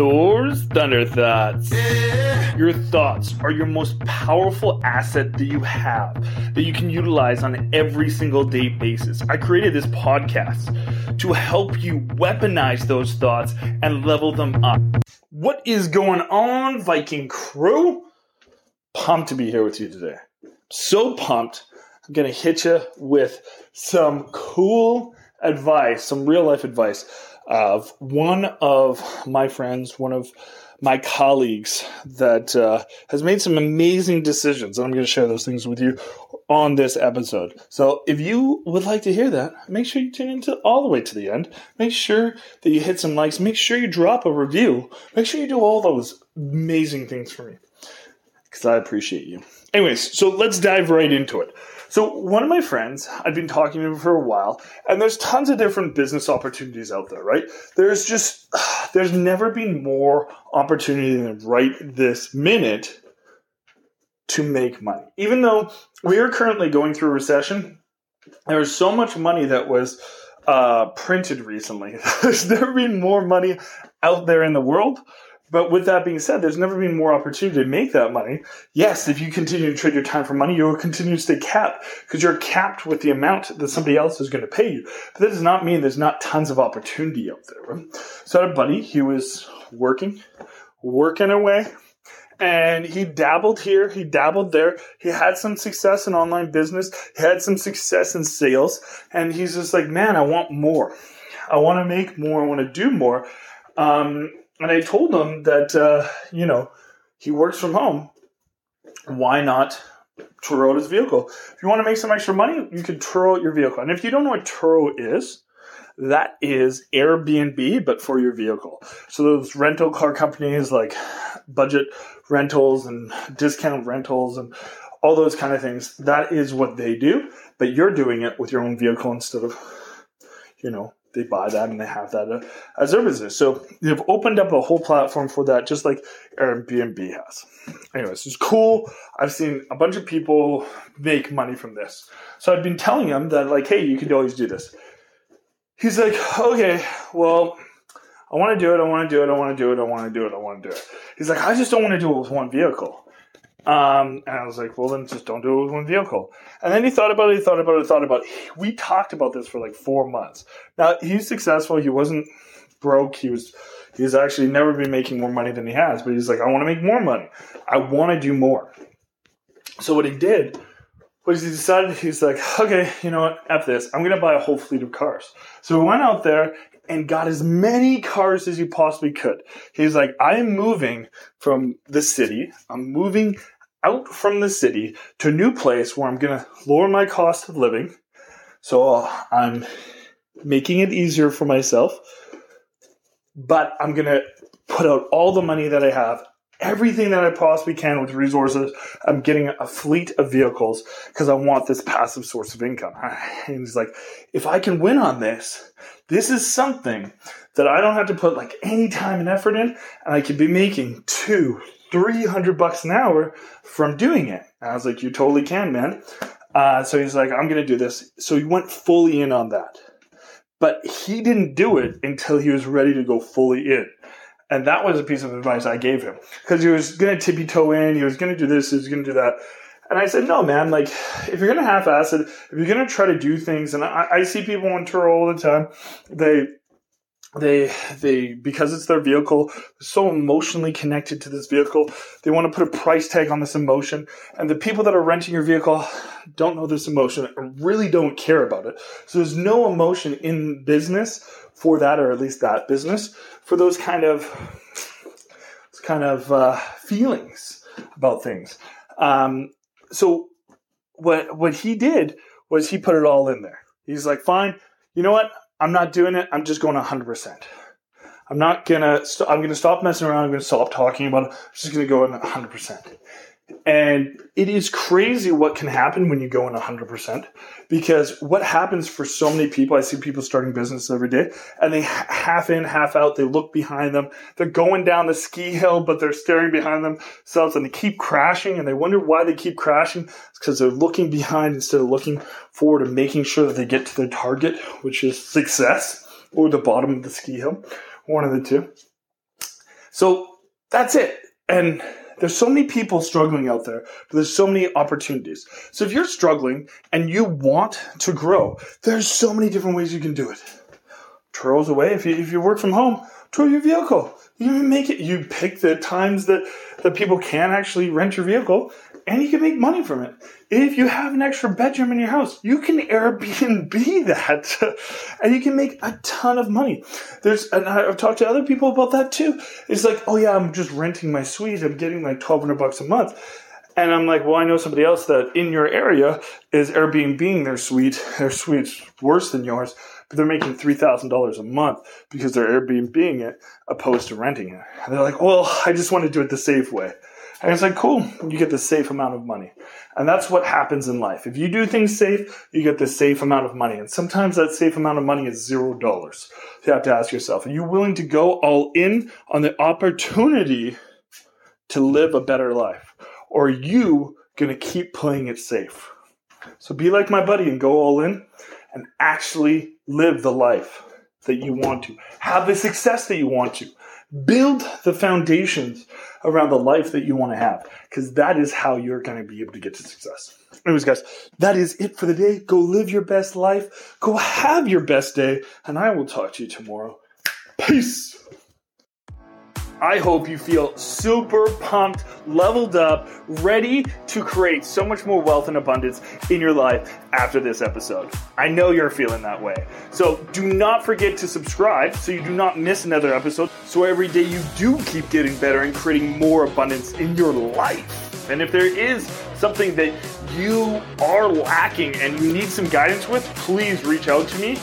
Thor's Thunder Thoughts. Your thoughts are your most powerful asset that you have that you can utilize on every single day basis. I created this podcast to help you weaponize those thoughts and level them up. What is going on, Viking crew? Pumped to be here with you today. So pumped. I'm going to hit you with some cool advice, some real life advice of one of my friends, one of my colleagues that uh, has made some amazing decisions. And I'm going to share those things with you on this episode. So if you would like to hear that, make sure you tune into all the way to the end. Make sure that you hit some likes. Make sure you drop a review. Make sure you do all those amazing things for me because I appreciate you. Anyways, so let's dive right into it. So one of my friends, I've been talking to him for a while, and there's tons of different business opportunities out there, right? There's just there's never been more opportunity than right this minute to make money. Even though we are currently going through a recession, there's so much money that was uh, printed recently. There's never been more money out there in the world but with that being said, there's never been more opportunity to make that money. Yes, if you continue to trade your time for money, you will continue to stay capped because you're capped with the amount that somebody else is going to pay you. But that does not mean there's not tons of opportunity out there. So I had a buddy, he was working, working away, and he dabbled here, he dabbled there. He had some success in online business, he had some success in sales, and he's just like, man, I want more. I want to make more, I want to do more. Um, and I told him that uh, you know he works from home. Why not Turo his vehicle? If you want to make some extra money, you can Turo your vehicle. And if you don't know what Turo is, that is Airbnb, but for your vehicle. So those rental car companies like budget rentals and discount rentals and all those kind of things, that is what they do. But you're doing it with your own vehicle instead of, you know, they buy that and they have that uh, as their business. So they've opened up a whole platform for that, just like Airbnb has. Anyways, it's cool. I've seen a bunch of people make money from this. So I've been telling him that, like, hey, you can always do this. He's like, okay, well, I want to do it. I want to do it. I want to do it. I want to do it. I want to do it. He's like, I just don't want to do it with one vehicle. Um, and I was like, well, then just don't do it with one vehicle. And then he thought about it, he thought about it, thought about it. We talked about this for like four months. Now, he's successful. He wasn't broke. He was, he's actually never been making more money than he has, but he's like, I want to make more money. I want to do more. So what he did was he decided, he's like, okay, you know what? F this. I'm going to buy a whole fleet of cars. So he went out there and got as many cars as you possibly could. He's like, I am moving from the city. I'm moving out from the city to a new place where I'm going to lower my cost of living. So I'm making it easier for myself, but I'm going to put out all the money that I have, everything that I possibly can with resources. I'm getting a fleet of vehicles because I want this passive source of income. And he's like, if I can win on this, this is something that I don't have to put like any time and effort in, and I could be making two, three hundred bucks an hour from doing it. And I was like, you totally can, man. Uh, so he's like, I'm gonna do this. So he went fully in on that, but he didn't do it until he was ready to go fully in. And that was a piece of advice I gave him because he was going to tippy toe in. He was going to do this. He was going to do that. And I said, no, man, like, if you're going to half ass it, if you're going to try to do things, and I, I see people on Turo all the time, they, they, they, because it's their vehicle, so emotionally connected to this vehicle, they want to put a price tag on this emotion. And the people that are renting your vehicle don't know this emotion and really don't care about it. So there's no emotion in business for that, or at least that business, for those kind of, kind of, uh, feelings about things. Um, so what what he did was he put it all in there. He's like, fine, you know what? I'm not doing it. I'm just going 100. percent I'm not gonna. St- I'm gonna stop messing around. I'm gonna stop talking about it. I'm just gonna go in 100. percent and it is crazy what can happen when you go in 100%. Because what happens for so many people, I see people starting business every day and they half in, half out. They look behind them. They're going down the ski hill, but they're staring behind themselves and they keep crashing and they wonder why they keep crashing. It's because they're looking behind instead of looking forward and making sure that they get to their target, which is success or the bottom of the ski hill. One of the two. So that's it. And there's so many people struggling out there, but there's so many opportunities. So if you're struggling and you want to grow, there's so many different ways you can do it. Turo away. If you, if you work from home, Turo your vehicle. You make it. You pick the times that that people can actually rent your vehicle, and you can make money from it. If you have an extra bedroom in your house, you can Airbnb that, and you can make a ton of money. There's, and I've talked to other people about that too. It's like, oh yeah, I'm just renting my suite. I'm getting like twelve hundred bucks a month. And I'm like, well, I know somebody else that in your area is Airbnb their suite. Their suite's worse than yours, they're making $3,000 a month because they're Airbnb it opposed to renting it. And they're like, well, I just want to do it the safe way. And it's like, cool, you get the safe amount of money. And that's what happens in life. If you do things safe, you get the safe amount of money. And sometimes that safe amount of money is zero dollars. You have to ask yourself, are you willing to go all in on the opportunity to live a better life? Or are you going to keep playing it safe? So be like my buddy and go all in and actually live the life that you want to. Have the success that you want to. Build the foundations around the life that you want to have because that is how you're going to be able to get to success. Anyways, guys, that is it for the day. Go live your best life. Go have your best day. And I will talk to you tomorrow. Peace. I hope you feel super pumped, leveled up, ready to create so much more wealth and abundance in your life after this episode. I know you're feeling that way. So do not forget to subscribe so you do not miss another episode. So every day you do keep getting better and creating more abundance in your life. And if there is something that you are lacking and you need some guidance with, please reach out to me